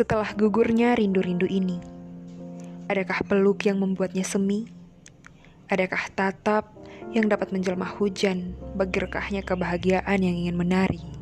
Setelah gugurnya rindu-rindu ini, adakah peluk yang membuatnya semi? Adakah tatap yang dapat menjelma hujan bagi rekahnya kebahagiaan yang ingin menari?